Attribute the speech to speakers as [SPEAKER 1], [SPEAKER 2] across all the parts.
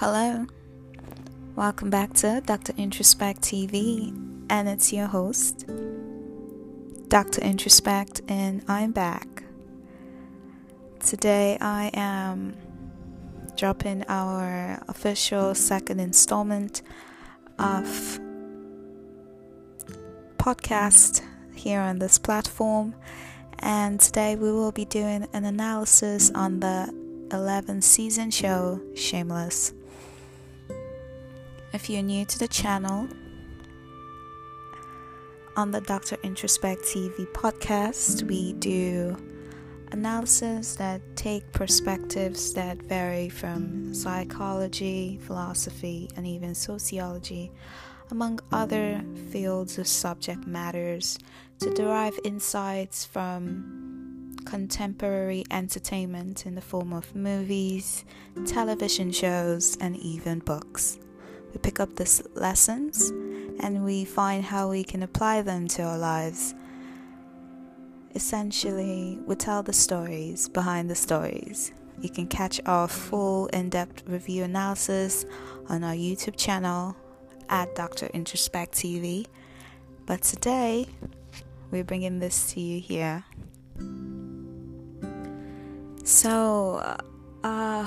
[SPEAKER 1] Hello, welcome back to Dr. Introspect TV, and it's your host, Dr. Introspect, and I'm back. Today I am dropping our official second installment of podcast here on this platform, and today we will be doing an analysis on the 11th season show Shameless. If you're new to the channel, on the Dr. Introspect TV podcast, we do analysis that take perspectives that vary from psychology, philosophy, and even sociology, among other fields of subject matters, to derive insights from contemporary entertainment in the form of movies, television shows, and even books. We pick up these lessons and we find how we can apply them to our lives. Essentially, we tell the stories behind the stories. You can catch our full in depth review analysis on our YouTube channel at Dr. Introspect TV. But today, we're bringing this to you here. So, uh,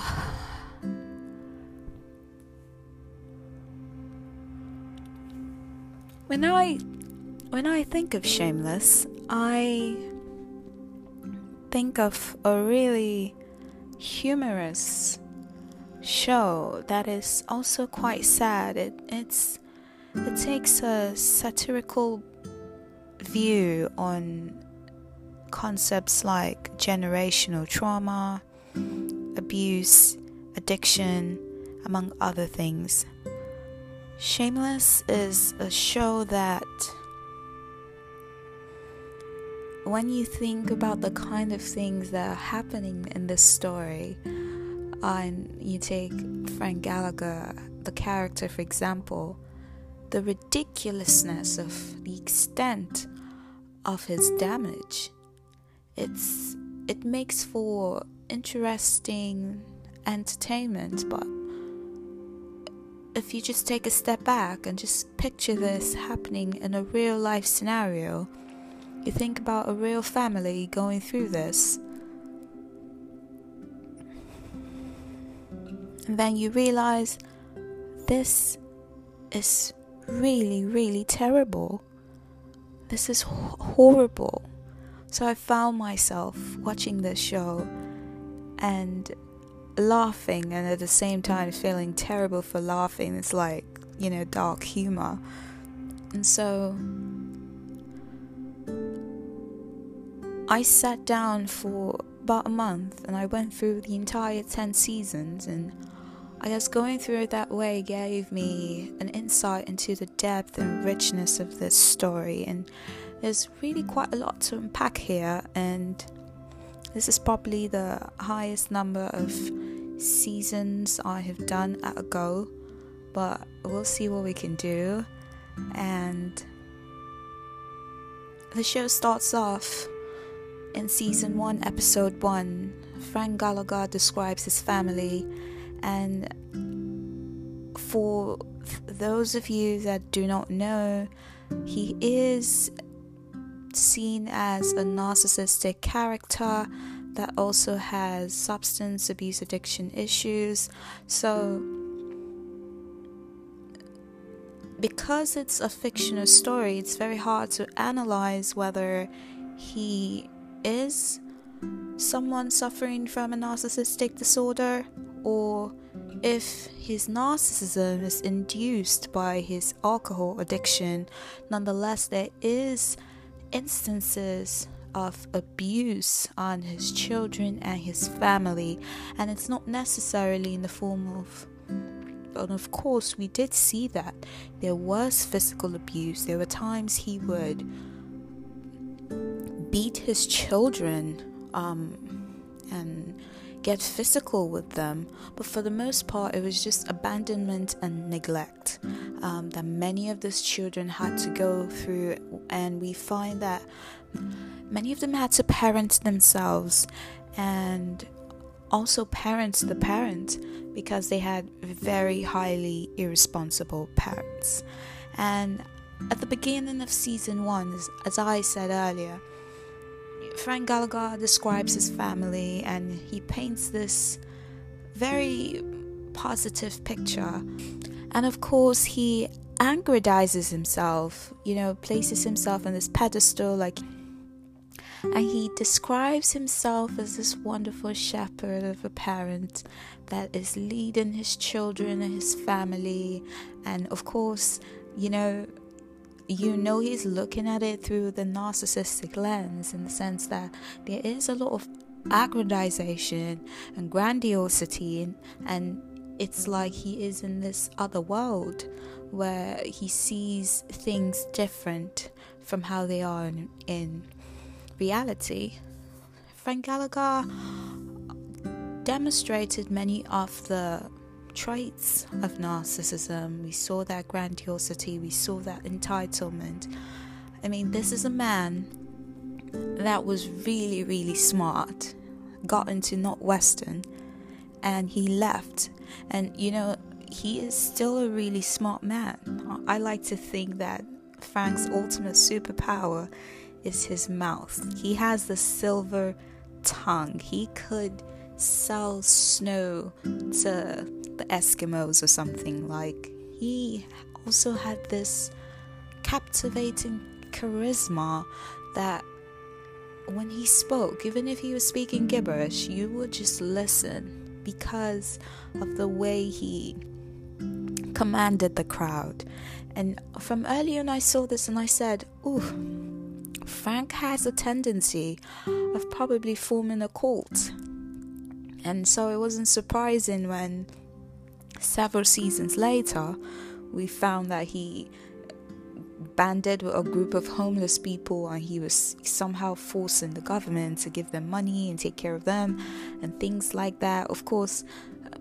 [SPEAKER 1] When I when I think of Shameless, I think of a really humorous show that is also quite sad. It it's it takes a satirical view on concepts like generational trauma, abuse, addiction, among other things. Shameless is a show that, when you think about the kind of things that are happening in this story, and you take Frank Gallagher, the character, for example, the ridiculousness of the extent of his damage, it's it makes for interesting entertainment, but if you just take a step back and just picture this happening in a real life scenario, you think about a real family going through this. And then you realize this is really, really terrible. This is horrible. So I found myself watching this show and laughing and at the same time feeling terrible for laughing. It's like, you know, dark humor. And so I sat down for about a month and I went through the entire 10 seasons and I guess going through it that way gave me an insight into the depth and richness of this story and there's really quite a lot to unpack here and this is probably the highest number of seasons I have done at a go, but we'll see what we can do. And the show starts off in season 1, episode 1. Frank Gallagher describes his family, and for those of you that do not know, he is seen as a narcissistic character that also has substance abuse addiction issues. So, because it's a fictional story, it's very hard to analyze whether he is someone suffering from a narcissistic disorder or if his narcissism is induced by his alcohol addiction. Nonetheless, there is instances of abuse on his children and his family, and it's not necessarily in the form of but of course, we did see that there was physical abuse. There were times he would beat his children um, and get physical with them, but for the most part, it was just abandonment and neglect um, that many of these children had to go through, and we find that many of them had to parent themselves, and also parents the parent because they had very highly irresponsible parents. And at the beginning of season one, as I said earlier, Frank Gallagher describes his family and he paints this very positive picture. And of course, he aggrandizes himself, you know, places himself on this pedestal like and he describes himself as this wonderful shepherd of a parent that is leading his children and his family and of course you know you know he's looking at it through the narcissistic lens in the sense that there is a lot of aggrandization and grandiosity and, and it's like he is in this other world where he sees things different from how they are in, in reality. Frank Gallagher demonstrated many of the traits of narcissism. We saw that grandiosity, we saw that entitlement. I mean, this is a man that was really, really smart, got into Northwestern, and he left. And you know, he is still a really smart man. I like to think that Frank's ultimate superpower is his mouth. He has the silver tongue. He could sell snow to the Eskimos or something. Like, he also had this captivating charisma that when he spoke, even if he was speaking gibberish, you would just listen because of the way he commanded the crowd. And from early on, I saw this and I said, Ooh, Frank has a tendency of probably forming a cult. And so it wasn't surprising when several seasons later we found that he banded with a group of homeless people and he was somehow forcing the government to give them money and take care of them and things like that. Of course,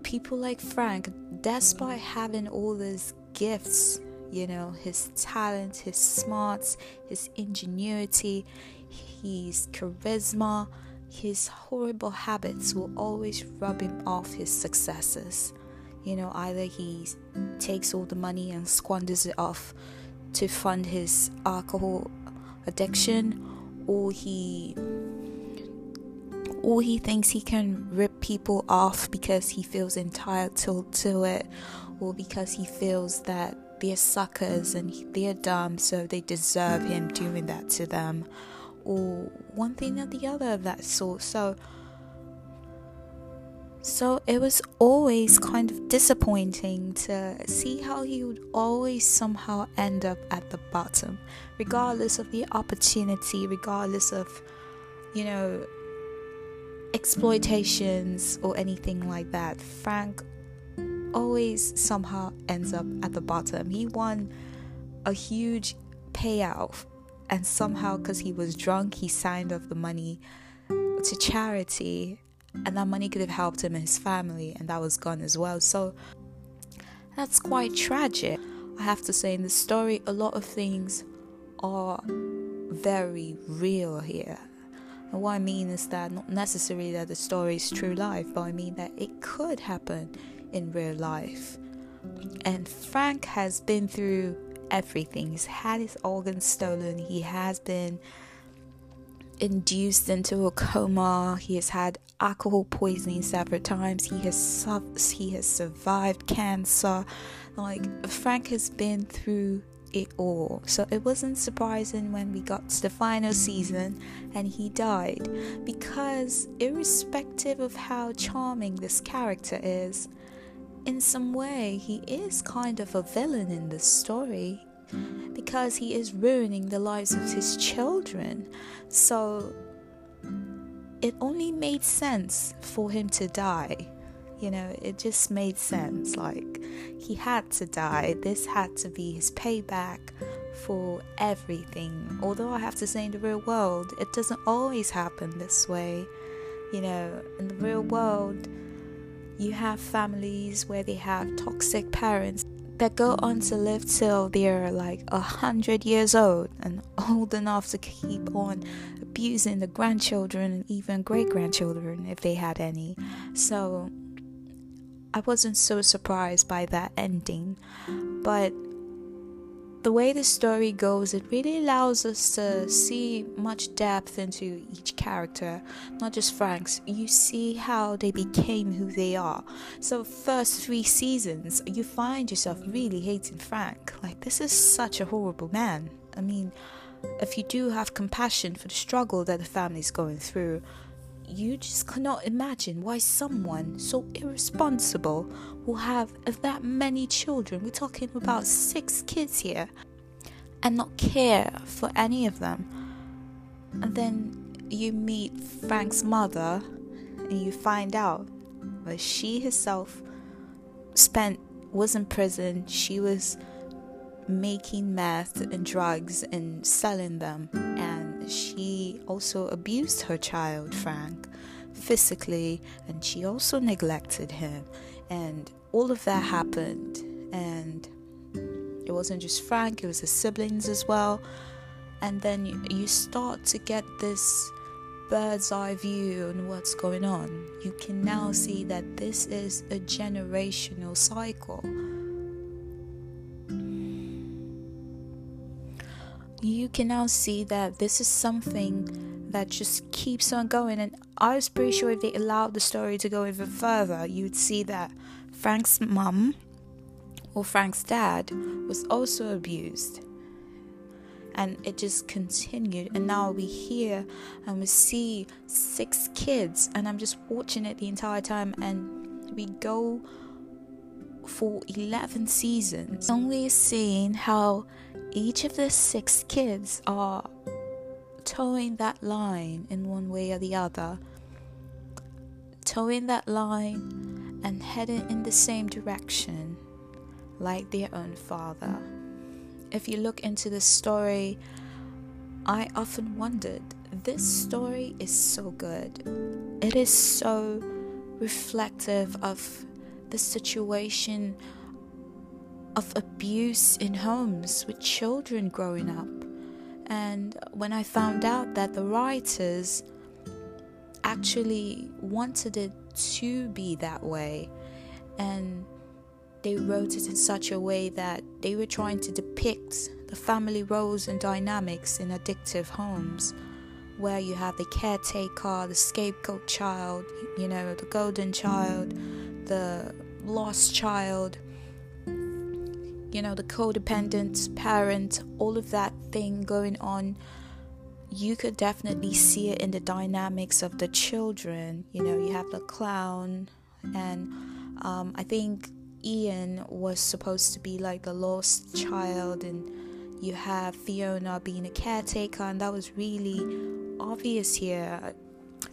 [SPEAKER 1] people like Frank, despite having all these gifts you know, his talent, his smarts, his ingenuity, his charisma, his horrible habits will always rub him off his successes. You know, either he takes all the money and squanders it off to fund his alcohol addiction, or he or he thinks he can rip people off because he feels entitled to it, or because he feels that they're suckers and they're dumb, so they deserve him doing that to them, or one thing or the other of that sort. So, so it was always kind of disappointing to see how he would always somehow end up at the bottom, regardless of the opportunity, regardless of, you know, exploitations or anything like that. Frank always somehow ends up at the bottom. He won a huge payout, and somehow, because he was drunk, he signed off the money to charity, and that money could have helped him and his family, and that was gone as well. So that's quite tragic. I have to say, in the story, a lot of things are very real here. And what I mean is that not necessarily that the story is true life, but I mean that it could happen in real life. And Frank has been through everything. He's had his organs stolen. He has been induced into a coma. He has had alcohol poisoning several times. He has su- he has survived cancer. Like Frank has been through it all. So it wasn't surprising when we got to the final season and he died because irrespective of how charming this character is, in some way, he is kind of a villain in this story because he is ruining the lives of his children. So it only made sense for him to die. You know, it just made sense. Like, he had to die. This had to be his payback for everything. Although I have to say, in the real world, it doesn't always happen this way. You know, in the real world, you have families where they have toxic parents that go on to live till they're like a hundred years old and old enough to keep on abusing the grandchildren and even great grandchildren if they had any. So I wasn't so surprised by that ending. But the way the story goes, it really allows us to see much depth into each character, not just Frank's. You see how they became who they are. So, first three seasons, you find yourself really hating Frank. Like, this is such a horrible man. I mean, if you do have compassion for the struggle that the family's going through, you just cannot imagine why someone so irresponsible will have that many children. We're talking about six kids here and not care for any of them. And then you meet Frank's mother and you find out that she herself spent was in prison. She was making meth and drugs and selling them and she also abused her child Frank physically and she also neglected him. And all of that happened. And it wasn't just Frank it was his siblings as well. And then you, you start to get this bird's eye view on what's going on. You can now see that this is a generational cycle you can now see that this is something that just keeps on going. And I was pretty sure if they allowed the story to go even further, you'd see that Frank's mum or Frank's dad was also abused. And it just continued. And now we hear and we see six kids. And I'm just watching it the entire time. And we go for 11 seasons, only seeing how each of the six kids are toeing that line in one way or the other, toeing that line and heading in the same direction like their own father. If you look into the story, I often wondered this story is so good. It is so reflective of the situation of abuse in homes with children growing up. And when I found out that the writers actually wanted it to be that way, and they wrote it in such a way that they were trying to depict the family roles and dynamics in addictive homes, where you have the caretaker, the scapegoat child, you know, the golden child, the lost child, you know, the codependent parent, all of that thing going on, you could definitely see it in the dynamics of the children. You know, you have the clown, and um, I think Ian was supposed to be like the lost child, and you have Fiona being a caretaker, and that was really obvious here.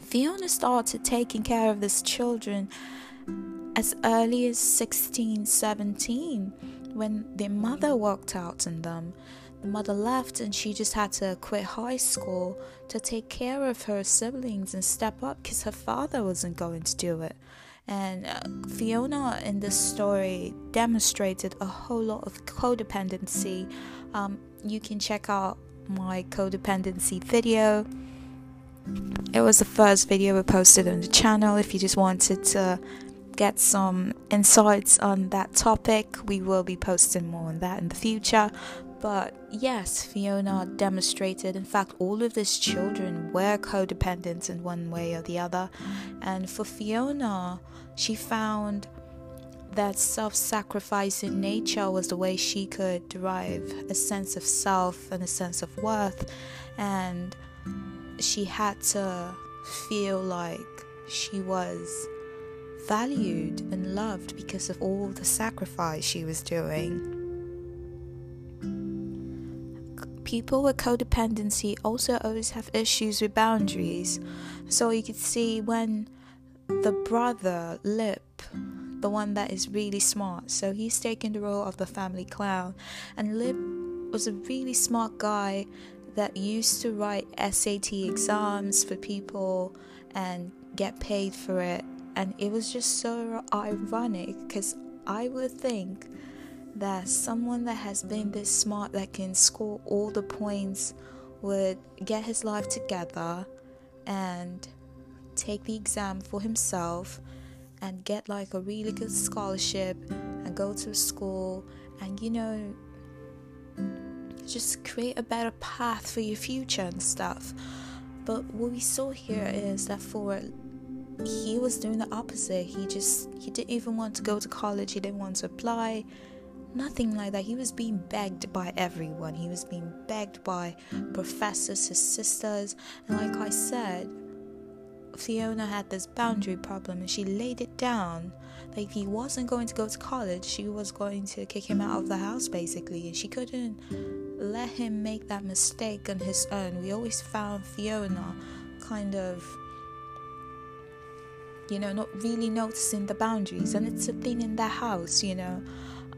[SPEAKER 1] Fiona started taking care of these children as early as 16, 17 when their mother walked out on them. The mother left and she just had to quit high school to take care of her siblings and step up because her father wasn't going to do it. And uh, Fiona in this story demonstrated a whole lot of codependency. Um, you can check out my codependency video. It was the first video we posted on the channel if you just wanted to get some insights on that topic. We will be posting more on that in the future. But yes, Fiona demonstrated, in fact, all of these children were codependent in one way or the other. And for Fiona, she found that self sacrificing nature was the way she could derive a sense of self and a sense of worth. And she had to feel like she was valued and loved because of all the sacrifice she was doing. People with codependency also always have issues with boundaries. So you could see when the brother, Lip, the one that is really smart, so he's taking the role of the family clown, and Lip was a really smart guy that used to write SAT exams for people and get paid for it and it was just so ironic because I would think that someone that has been this smart that can score all the points would get his life together and take the exam for himself and get like a really good scholarship and go to school and you know just create a better path for your future and stuff. But what we saw here is that for he was doing the opposite. He just he didn't even want to go to college. He didn't want to apply. Nothing like that. He was being begged by everyone. He was being begged by professors his sisters. And like i said Fiona had this boundary problem and she laid it down. Like he wasn't going to go to college, she was going to kick him out of the house basically, and she couldn't let him make that mistake on his own. We always found Fiona kind of you know not really noticing the boundaries and it's a thing in that house you know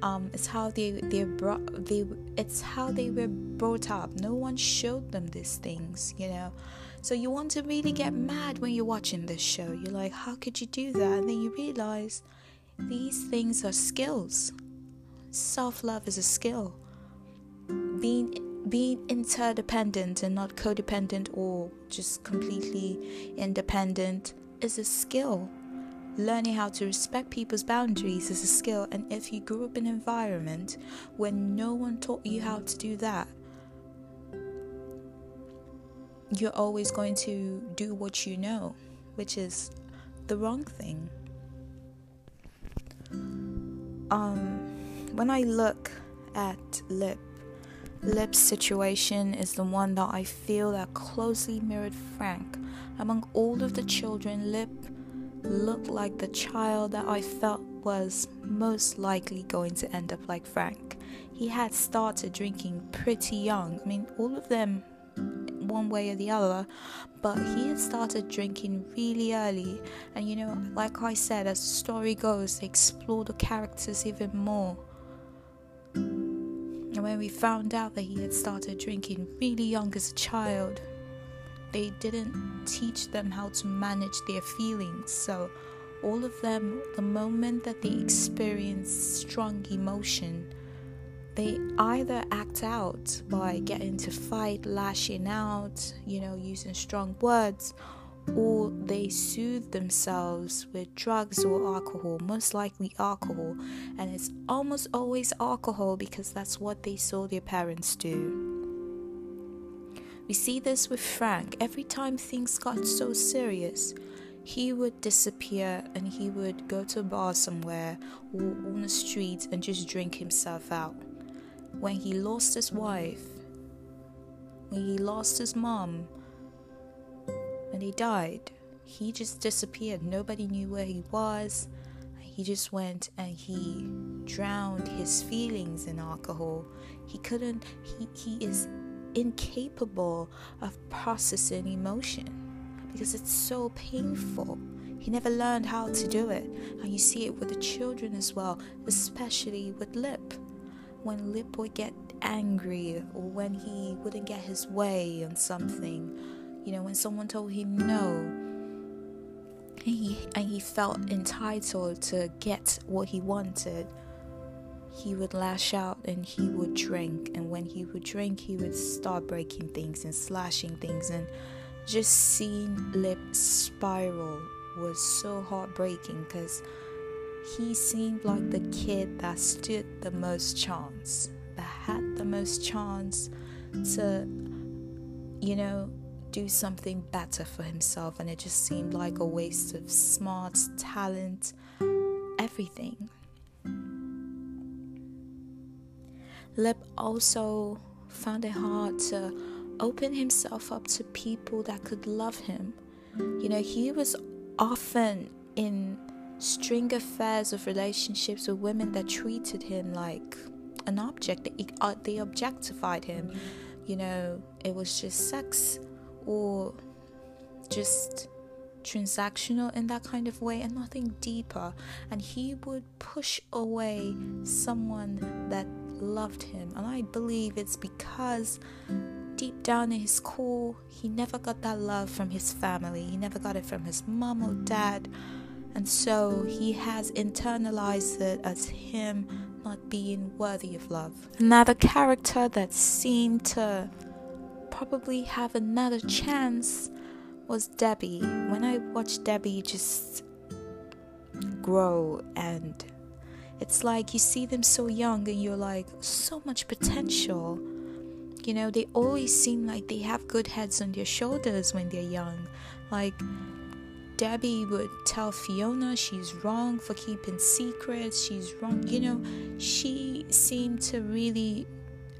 [SPEAKER 1] um, it's how they they brought they it's how they were brought up no one showed them these things you know so you want to really get mad when you're watching this show. You're like, how could you do that? And then you realize these things are skills. Self love is a skill. Being being interdependent and not codependent or just completely independent is a skill. Learning how to respect people's boundaries is a skill, and if you grew up in an environment where no one taught you how to do that, you're always going to do what you know, which is the wrong thing. Um, when I look at Lip, Lip's situation is the one that I feel that closely mirrored Frank. Among all of the children, Lip looked like the child that I felt was most likely going to end up like Frank. He had started drinking pretty young. I mean, all of them one way or the other but he had started drinking really early and you know like i said as the story goes they explore the characters even more and when we found out that he had started drinking really young as a child they didn't teach them how to manage their feelings. So all of them the moment that they experience strong emotion they either act out by getting to fight, lashing out, you know, using strong words, or they soothe themselves with drugs or alcohol, most likely alcohol. And it's almost always alcohol because that's what they saw their parents do. We see this with Frank. Every time things got so serious, he would disappear and he would go to a bar somewhere or on the street and just drink himself out when he lost his wife, when he lost his mom, when he died, he just disappeared. Nobody knew where he was. He just went and he drowned his feelings in alcohol. He couldn't, he, he is incapable of processing emotion because it's so painful. He never learned how to do it. And you see it with the children as well, especially with Lip when Lip would get angry or when he wouldn't get his way on something, you know, when someone told him no, and he, and he felt entitled to get what he wanted, he would lash out and he would drink. And when he would drink, he would start breaking things and slashing things. And just seeing Lip spiral was so heartbreaking because he seemed like the kid that stood the most chance, that had the most chance to, you know, do something better for himself. And it just seemed like a waste of smarts, talent, everything. Lip also found it hard to open himself up to people that could love him. You know, he was often in string affairs of relationships with women that treated him like an object. They, uh, they objectified him. You know, it was just sex or just transactional in that kind of way and nothing deeper. And he would push away someone that loved him. And I believe it's because deep down in his core, he never got that love from his family, he never got it from his mom or dad. And so he has internalized it as him not being worthy of love. Another character that seemed to probably have another chance was Debbie. When I watched Debbie just grow and it's like you see them so young and you're like so much potential you know they always seem like they have good heads on their shoulders when they're young like Debbie would tell Fiona she's wrong for keeping secrets, she's wrong, you know, she seemed to really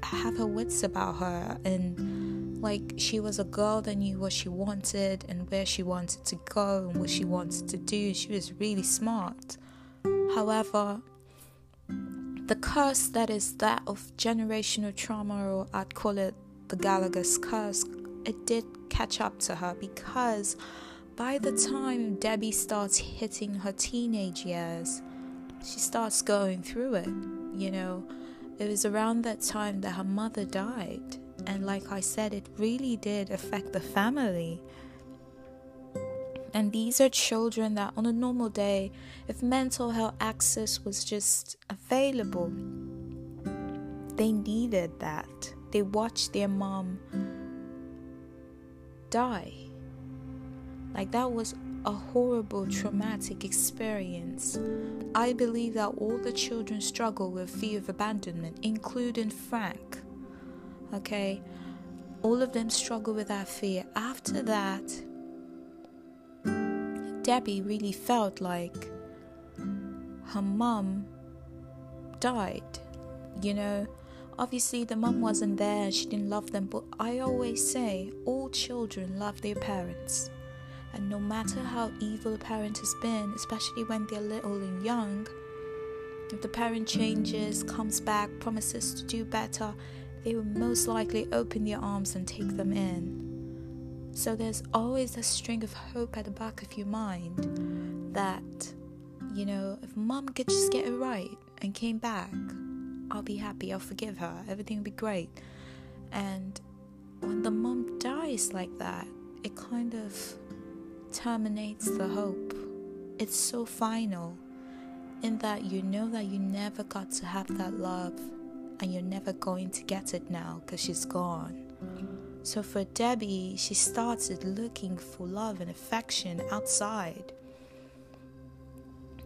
[SPEAKER 1] have her wits about her and like she was a girl that knew what she wanted and where she wanted to go and what she wanted to do. She was really smart. However, the curse that is that of generational trauma, or I'd call it the Gallagher's curse, it did catch up to her because by the time Debbie starts hitting her teenage years, she starts going through it. You know, it was around that time that her mother died. And like I said, it really did affect the family. And these are children that on a normal day, if mental health access was just available, they needed that. They watched their mom die like that was a horrible traumatic experience. I believe that all the children struggle with fear of abandonment, including Frank. Okay? All of them struggle with that fear. After that, Debbie really felt like her mom died. You know, obviously the mom wasn't there, she didn't love them, but I always say all children love their parents. And no matter how evil a parent has been, especially when they're little and young, if the parent changes, comes back, promises to do better, they will most likely open their arms and take them in. So there's always a string of hope at the back of your mind that, you know, if mom could just get it right and came back, I'll be happy, I'll forgive her, everything will be great. And when the mom dies like that, it kind of terminates the hope. It's so final in that you know that you never got to have that love and you're never going to get it now because she's gone. So for Debbie, she started looking for love and affection outside.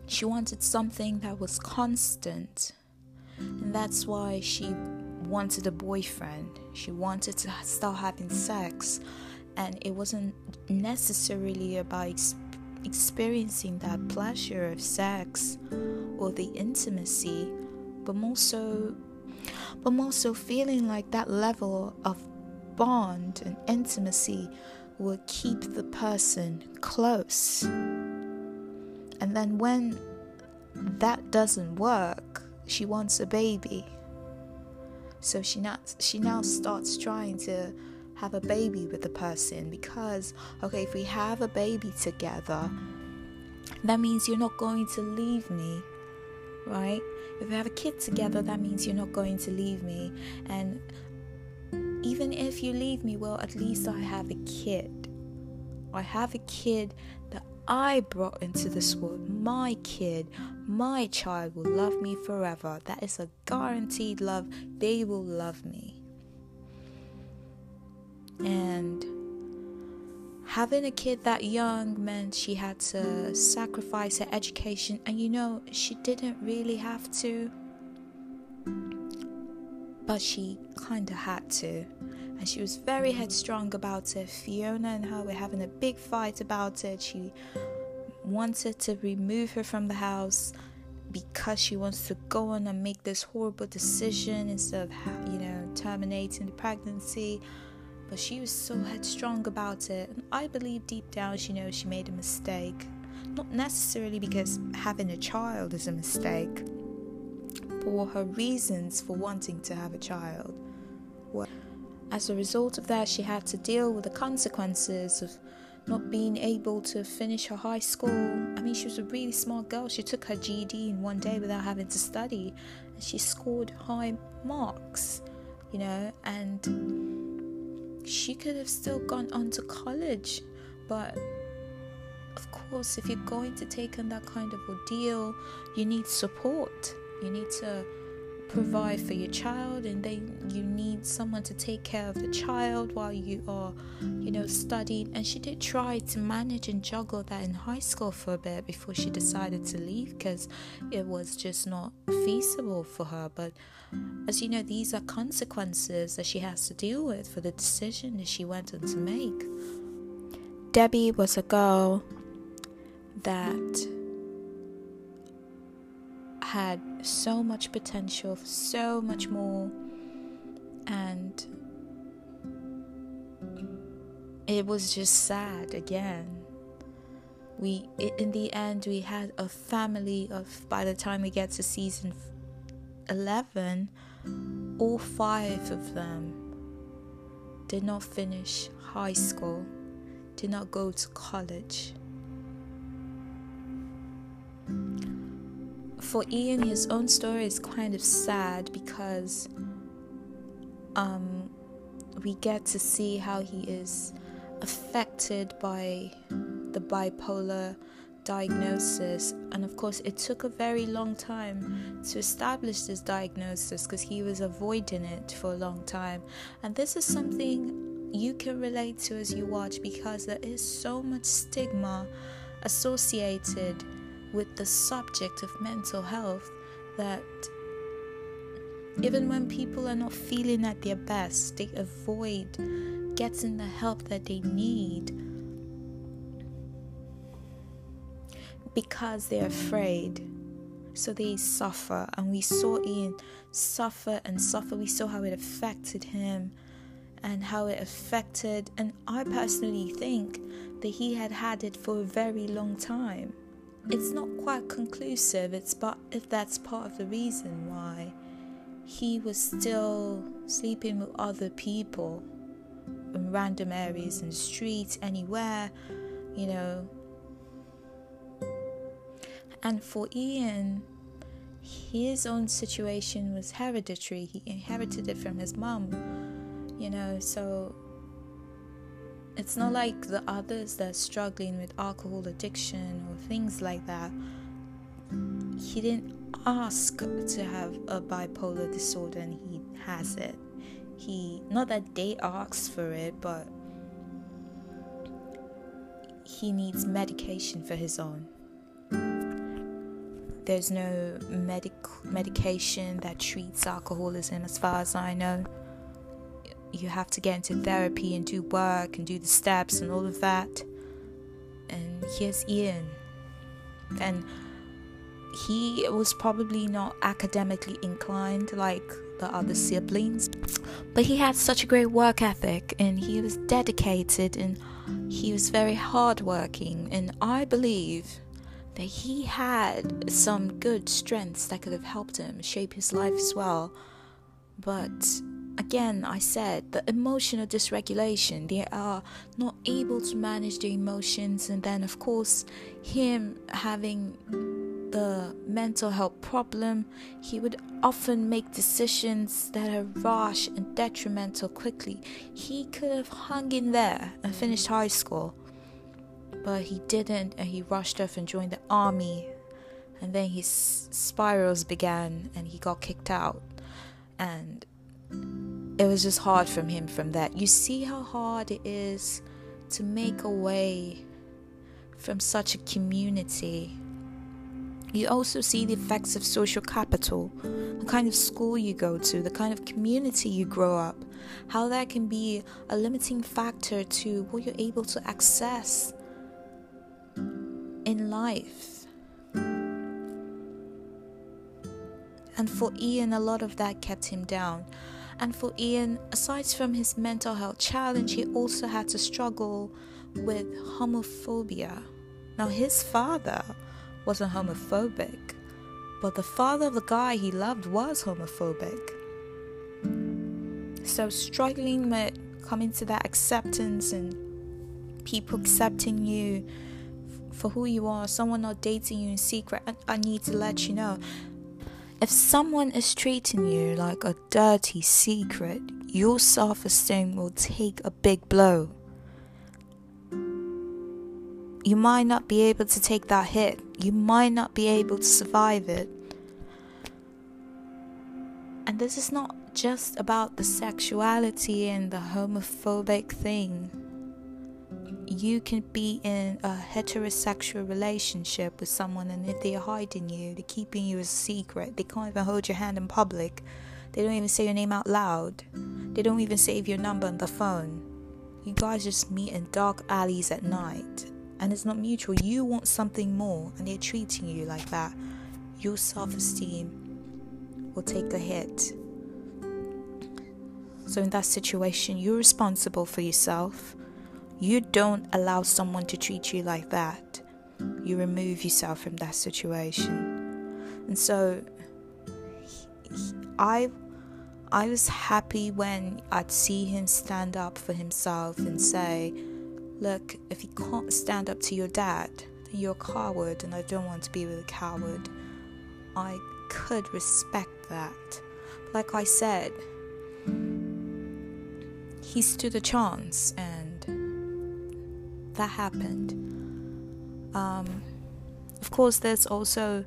[SPEAKER 1] She wanted something that was constant. And that's why she wanted a boyfriend. She wanted to start having sex and it wasn't necessarily about ex- experiencing that pleasure of sex or the intimacy but more so but more so feeling like that level of bond and intimacy will keep the person close and then when that doesn't work she wants a baby so she not she now starts trying to have a baby with the person because, okay, if we have a baby together, that means you're not going to leave me, right? If we have a kid together, that means you're not going to leave me. And even if you leave me, well, at least I have a kid. I have a kid that I brought into this world. My kid, my child will love me forever. That is a guaranteed love. They will love me. And having a kid that young meant she had to sacrifice her education. And you know, she didn't really have to, but she kind of had to. And she was very headstrong about it. Fiona and her were having a big fight about it. She wanted to remove her from the house because she wants to go on and make this horrible decision instead of, you know, terminating the pregnancy but she was so headstrong about it. And I believe deep down she knows she made a mistake. Not necessarily because having a child is a mistake, but her reasons for wanting to have a child. were. As a result of that, she had to deal with the consequences of not being able to finish her high school. I mean, she was a really smart girl. She took her GED in one day without having to study, and she scored high marks, you know, and she could have still gone on to college. But of course, if you're going to take on that kind of ordeal, you need support. You need to provide for your child and then you need someone to take care of the child while you are you know studying and she did try to manage and juggle that in high school for a bit before she decided to leave because it was just not feasible for her but as you know these are consequences that she has to deal with for the decision that she went on to make debbie was a girl that had so much potential, for so much more, and it was just sad again. We, in the end, we had a family of, by the time we get to season 11, all five of them did not finish high school, did not go to college. for Ian, his own story is kind of sad because um, we get to see how he is affected by the bipolar diagnosis. And of course, it took a very long time to establish this diagnosis because he was avoiding it for a long time. And this is something you can relate to as you watch because there is so much stigma associated with the subject of mental health that even when people are not feeling at their best, they avoid getting the help that they need because they're afraid. So they suffer, and we saw Ian suffer and suffer. We saw how it affected him and how it affected, and I personally think that he had had it for a very long time it's not quite conclusive. It's but if that's part of the reason why he was still sleeping with other people in random areas the streets, anywhere, you know. And for Ian, his own situation was hereditary. He inherited it from his mum, you know, so it's not like the others that are struggling with alcohol addiction or things like that. He didn't ask to have a bipolar disorder and he has it. He, not that they asked for it, but he needs medication for his own. There's no medic medication that treats alcoholism, as far as I know you have to get into therapy and do work and do the steps and all of that. And here's Ian. And he was probably not academically inclined like the other siblings, but he had such a great work ethic and he was dedicated and he was very hardworking. And I believe that he had some good strengths that could have helped him shape his life as well. But again, I said the emotional dysregulation, they are not able to manage their emotions, and then, of course, him having the mental health problem, he would often make decisions that are rash and detrimental quickly. He could have hung in there and finished high school, but he didn't, and he rushed off and joined the army. And then his spirals began, and he got kicked out. And it was just hard from him from that. You see how hard it is to make a way from such a community. You also see the effects of social capital, the kind of school you go to, the kind of community you grow up, how that can be a limiting factor to what you're able to access in life. And for Ian, a lot of that kept him down. And for Ian, aside from his mental health challenge, he also had to struggle with homophobia. Now, his father wasn't homophobic, but the father of the guy he loved was homophobic. So, struggling with coming to that acceptance and people accepting you for who you are, someone not dating you in secret, I, I need to let you know if someone is treating you like a dirty secret, your self esteem will take a big blow. You might not be able to take that hit, you might not be able to survive it. And this is not just about the sexuality and the homophobic thing. You can be in a heterosexual relationship with someone, and if they're hiding you, they're keeping you a secret, they can't even hold your hand in public, they don't even say your name out loud, they don't even save your number on the phone. You guys just meet in dark alleys at night, and it's not mutual. You want something more, and they're treating you like that. Your self esteem will take a hit so, in that situation, you're responsible for yourself. You don't allow someone to treat you like that. You remove yourself from that situation. And so, I I was happy when I'd see him stand up for himself and say, Look, if you can't stand up to your dad, then you're a coward, and I don't want to be with a coward. I could respect that. Like I said, he stood a chance, and that happened. Um, of course, there's also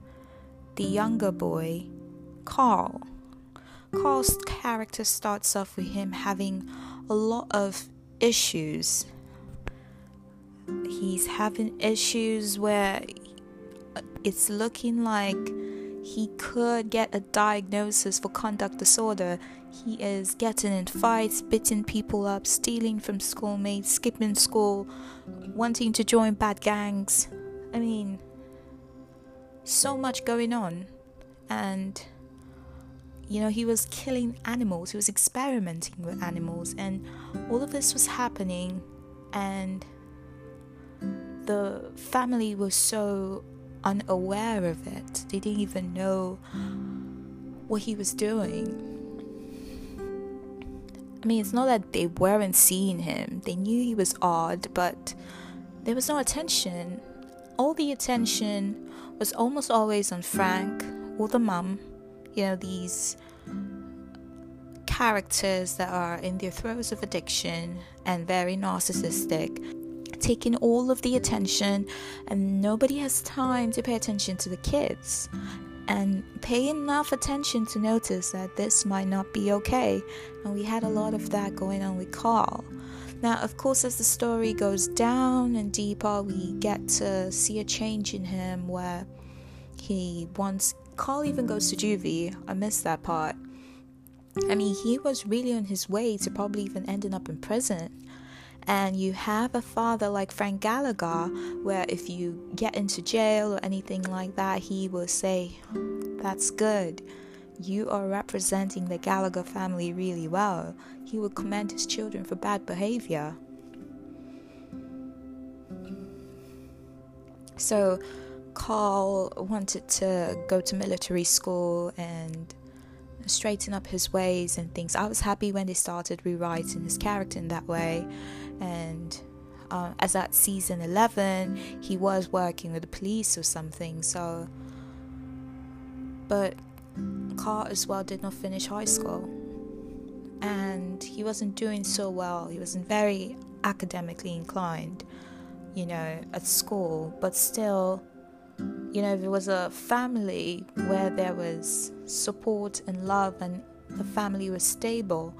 [SPEAKER 1] the younger boy, Carl. Carl's character starts off with him having a lot of issues. He's having issues where it's looking like he could get a diagnosis for conduct disorder. He is getting in fights, beating people up, stealing from schoolmates, skipping school, wanting to join bad gangs. I mean, so much going on. And, you know, he was killing animals, he was experimenting with animals, and all of this was happening. And the family was so unaware of it. They didn't even know what he was doing. I mean, it's not that they weren't seeing him, they knew he was odd, but there was no attention. All the attention was almost always on Frank or the mum, you know, these characters that are in their throes of addiction and very narcissistic taking all of the attention, and nobody has time to pay attention to the kids and pay enough attention to notice that this might not be okay. And we had a lot of that going on with Carl. Now, of course, as the story goes down and deeper, we get to see a change in him where he wants. Carl even goes to juvie. I missed that part. I mean, he was really on his way to probably even ending up in prison and you have a father like Frank Gallagher, where if you get into jail or anything like that, he will say, That's good. You are representing the Gallagher family really well. He will commend his children for bad behavior. So, Carl wanted to go to military school and straighten up his ways and things. I was happy when they started rewriting his character in that way and uh, as at season 11 he was working with the police or something so but Carl as well did not finish high school. And he wasn't doing so well. He wasn't very academically inclined you know at school. But still you know if it was a family where there was support and love and the family was stable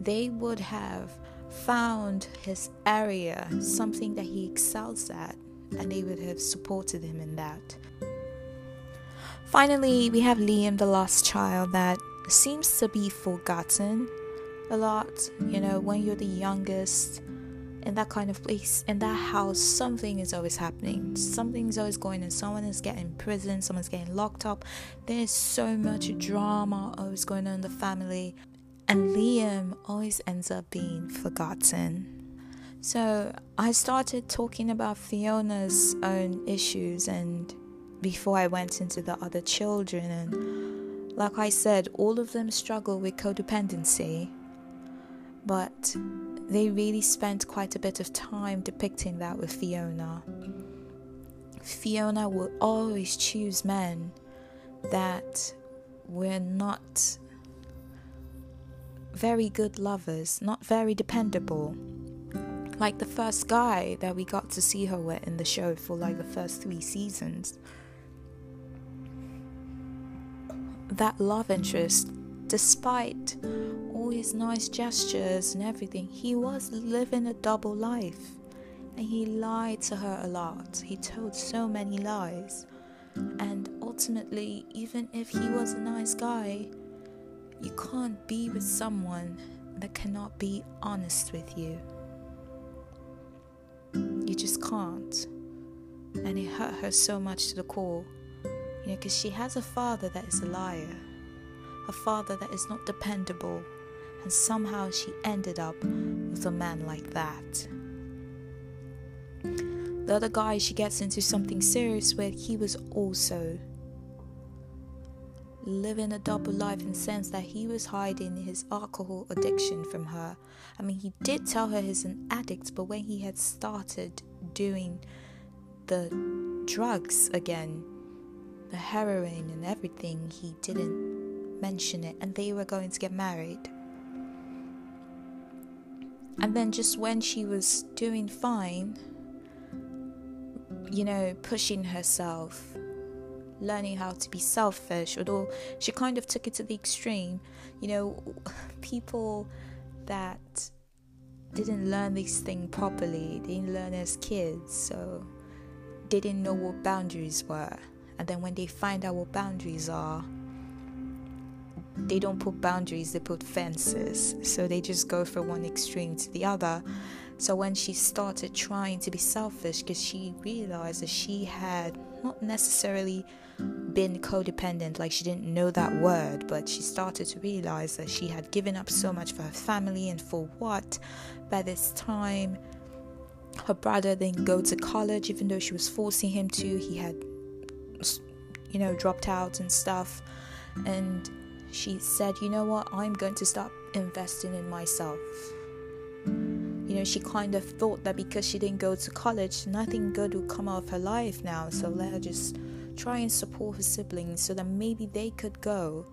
[SPEAKER 1] they would have found his area, something that he excels at, and they would have supported him in that. Finally, we have Liam, the lost child, that seems to be forgotten a lot. You know, when you're the youngest in that kind of place, in that house, something is always happening. Something's always going on. Someone is getting in prison, someone's getting locked up. There's so much drama always going on in the family and Liam always ends up being forgotten. So I started talking about Fiona's own issues and before I went into the other children and like I said all of them struggle with codependency but they really spent quite a bit of time depicting that with Fiona. Fiona will always choose men that were not very good lovers, not very dependable. Like the first guy that we got to see her with in the show for like the first three seasons. That love interest despite all his nice gestures and everything, he was living a double life. And he lied to her a lot. He told so many lies. And ultimately, even if he was a nice guy, you can't be with someone that cannot be honest with you. You just can't. And it hurt her so much to the core. You know, because she has a father that is a liar, a father that is not dependable, and somehow she ended up with a man like that. The other guy she gets into something serious with, he was also living a double life in the sense that he was hiding his alcohol addiction from her. I mean, he did tell her he's an addict, but when he had started doing the drugs again, the heroin and everything, he didn't mention it, and they were going to get married. And then, just when she was doing fine, you know, pushing herself, learning how to be selfish, although she kind of took it to the extreme. You know, people that didn't learn this thing properly, they didn't learn as kids, so they didn't know what boundaries were. And then when they find out what boundaries are, they don't put boundaries, they put fences. So they just go from one extreme to the other. So when she started trying to be selfish, because she realized that she had not necessarily been codependent, like she didn't know that word, but she started to realize that she had given up so much for her family and for what? By this time, her brother didn't go to college, even though she was forcing him to. He had, you know, dropped out and stuff. And she said, You know what? I'm going to start investing in myself. You know, she kind of thought that because she didn't go to college, nothing good would come out of her life now. So let her just try and support her siblings so that maybe they could go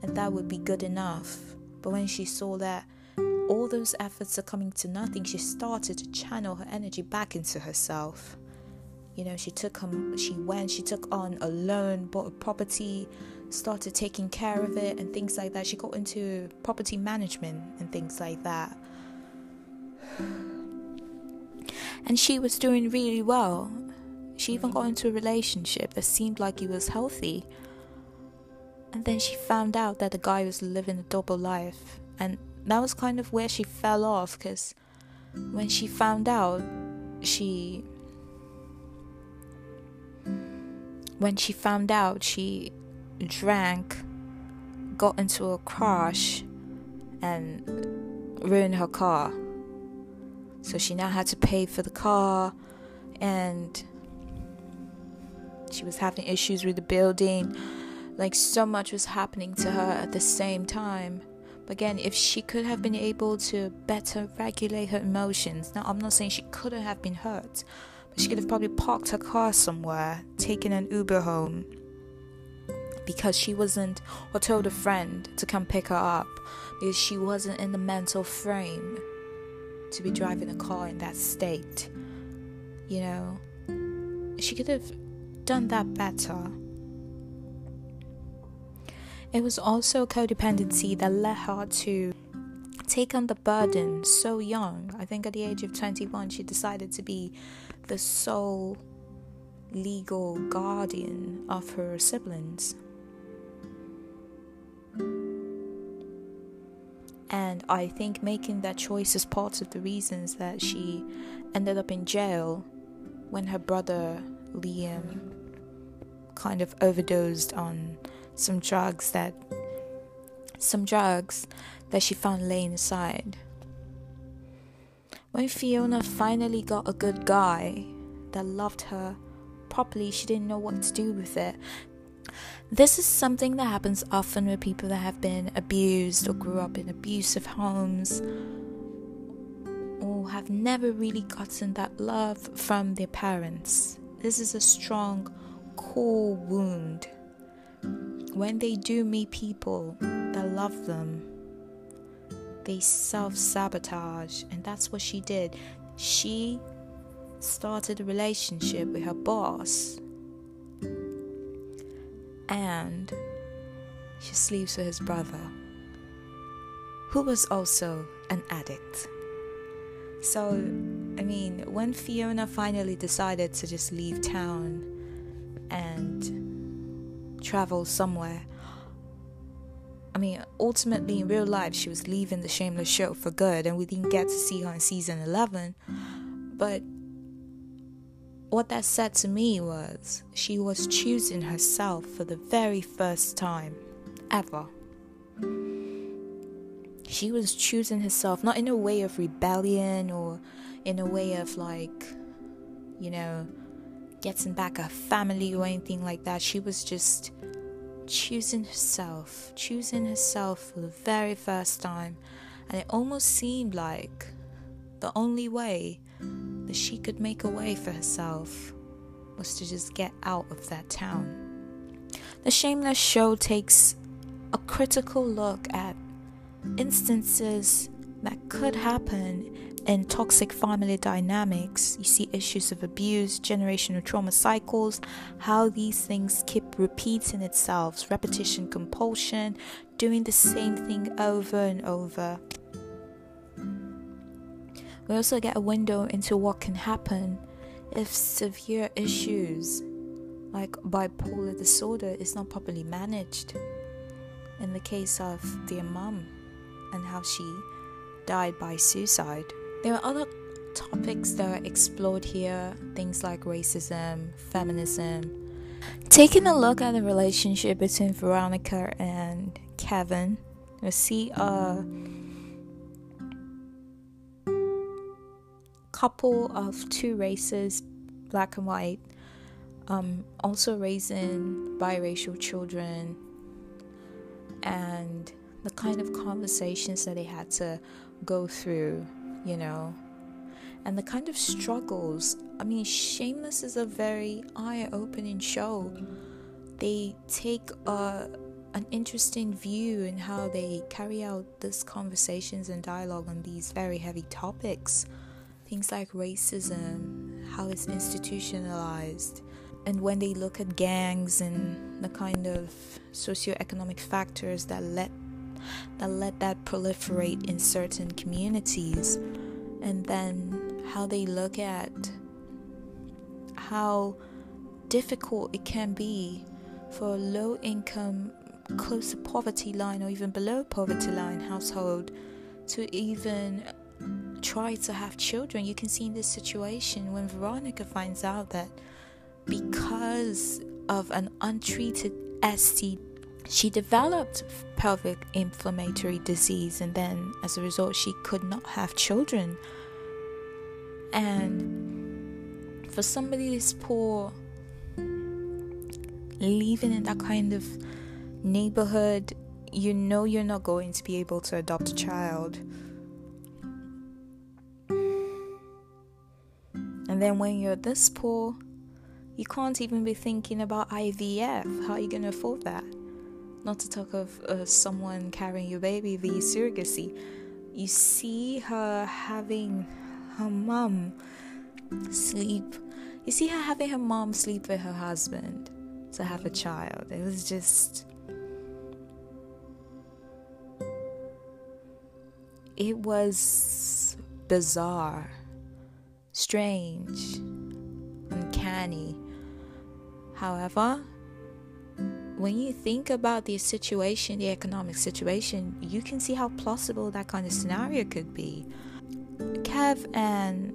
[SPEAKER 1] and that would be good enough. But when she saw that all those efforts are coming to nothing, she started to channel her energy back into herself. You know, she took her, she went, she took on a loan, bought a property, started taking care of it, and things like that. She got into property management and things like that. And she was doing really well. She even got into a relationship that seemed like it was healthy. And then she found out that the guy was living a double life. And that was kind of where she fell off because when she found out, she. When she found out, she drank, got into a crash, and ruined her car. So she now had to pay for the car and she was having issues with the building. Like so much was happening to her at the same time. But again, if she could have been able to better regulate her emotions, now I'm not saying she couldn't have been hurt, but she could have probably parked her car somewhere, taken an Uber home because she wasn't, or told a friend to come pick her up because she wasn't in the mental frame to be driving a car in that state. You know, she could have done that better. It was also codependency that led her to take on the burden so young. I think at the age of 21, she decided to be the sole legal guardian of her siblings. And I think making that choice is part of the reasons that she ended up in jail when her brother Liam kind of overdosed on some drugs that some drugs that she found laying aside. When Fiona finally got a good guy that loved her properly, she didn't know what to do with it. This is something that happens often with people that have been abused or grew up in abusive homes or have never really gotten that love from their parents. This is a strong core wound. When they do meet people that love them, they self sabotage, and that's what she did. She started a relationship with her boss and she sleeps with his brother. who was also an addict. So, I mean, when Fiona finally decided to just leave town and travel somewhere, I mean, ultimately in real life, she was leaving the Shameless show for good, and we didn't get to see her in season 11. But what that said to me was she was choosing herself for the very first time ever. She was choosing herself not in a way of rebellion or in a way of like, you know, getting back her family or anything like that. She was just choosing herself, choosing herself for the very first time. And it almost seemed like the only way that she could make a way for herself was to just get out of that town. The Shameless show takes a critical look at instances that could happen in toxic family dynamics. You see issues of abuse, generational trauma cycles, how these things keep repeating itself, repetition, compulsion, doing the same thing over and over. We also get a window into what can happen if severe issues like bipolar disorder is not properly managed. In the case of their mum and how she died by suicide. There are other topics that are explored here, things like racism, feminism. Taking a look at the relationship between Veronica and Kevin, we see a couple of two races, black and white, um, also raising biracial children, and the kind of conversations that they had to go through, you know, and the kind of struggles. I mean, Shameless is a very eye opening show. They take a an interesting view in how they carry out these conversations and dialogue on these very heavy topics things like racism, how it's institutionalized, and when they look at gangs and the kind of socioeconomic factors that let that let that proliferate in certain communities, and then how they look at how difficult it can be for a low income, close to poverty line or even below poverty line household to even try to have children. You can see in this situation when Veronica finds out that because of an untreated STD, she developed pelvic inflammatory disease, and then as a result, she could not have children. And for somebody this poor, living in that kind of neighborhood, you know you're not going to be able to adopt a child. And then when you're this poor, you can't even be thinking about IVF. How are you going to afford that? Not to talk of uh, someone carrying your baby via surrogacy. You see her having her mum sleep. You see her having her mom sleep with her husband to have a child. It was just. It was bizarre strange, uncanny. However, when you think about the situation, the economic situation, you can see how plausible that kind of scenario could be. Kev and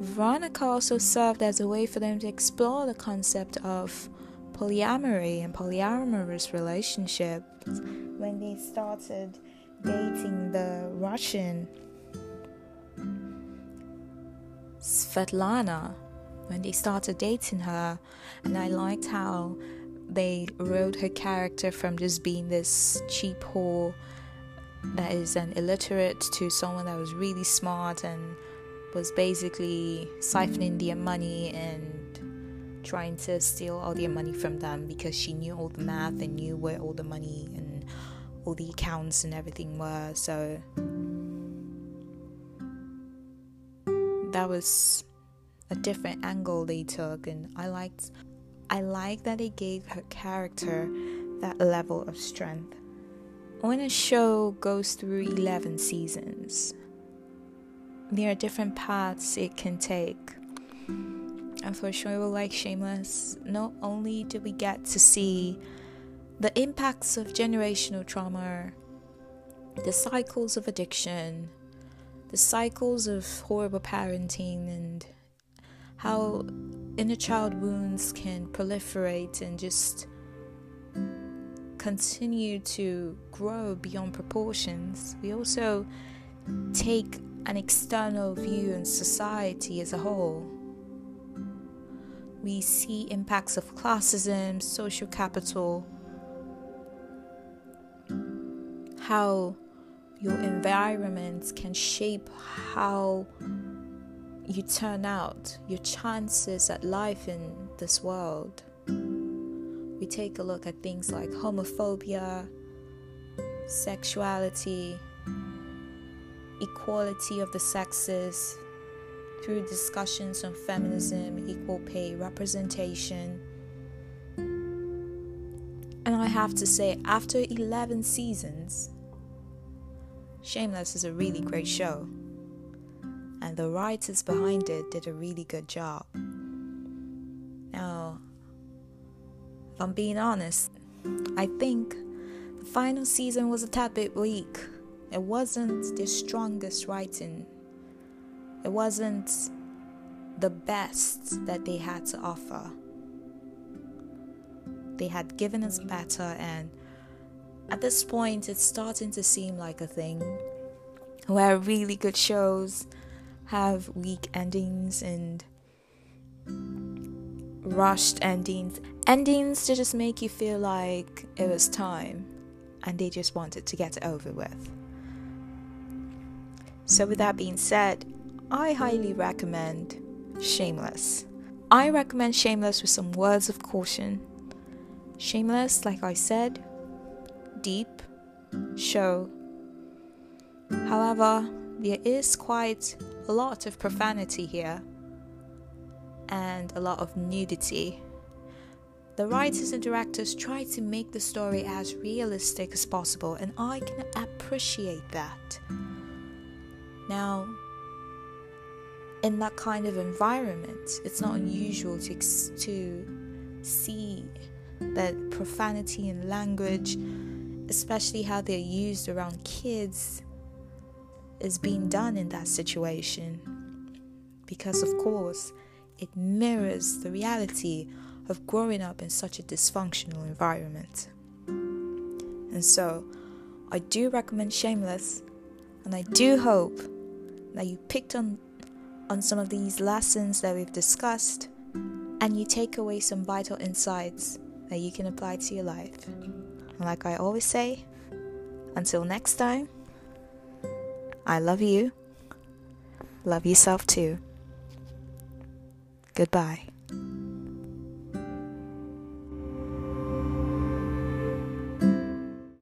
[SPEAKER 1] Veronica also served as a way for them to explore the concept of polyamory and polyamorous relationships when they started dating the Russian Svetlana when they started dating her, and I liked how they wrote her character from just being this cheap whore that is an illiterate to someone that was really smart and was basically siphoning their money and trying to steal all their money from them because she knew all the math and knew where all the money and all the accounts and everything were. So that was a different angle they took and I liked I like that they gave her character that level of strength. when a show goes through 11 seasons, there are different paths it can take. And for a show like Shameless, not only do we get to see the impacts of generational trauma, the cycles of addiction, the cycles of horrible parenting, and how inner child wounds can proliferate and just continue to grow beyond proportions. We also take an external view in society as a whole. We see impacts of classism, social capital, how your environment can shape how you turn out, your chances at life in this world. We take a look at things like homophobia, sexuality, equality of the sexes through discussions on feminism, equal pay, representation. And I have to say, after 11 seasons, Shameless is a really great show. And the writers behind it did a really good job. Now, if I'm being honest, I think the final season was a tad bit weak it wasn't the strongest writing, it wasn't the best that they had to offer. They had given us better, and at this point, it's starting to seem like a thing where really good shows have weak endings and rushed endings. Endings to just make you feel like it was time and they just wanted to get it over with. So, with that being said, I highly recommend Shameless. I recommend Shameless with some words of caution. Shameless, like I said, deep show. However, there is quite a lot of profanity here and a lot of nudity. The writers and directors try to make the story as realistic as possible, and I can appreciate that. Now, in that kind of environment, it's not unusual to, to see that profanity and language, especially how they're used around kids, is being done in that situation. Because, of course, it mirrors the reality of growing up in such a dysfunctional environment. And so, I do recommend Shameless, and I do hope that you picked on on some of these lessons that we've discussed and you take away some vital insights that you can apply to your life. Like I always say, until next time, I love you. Love yourself too. Goodbye.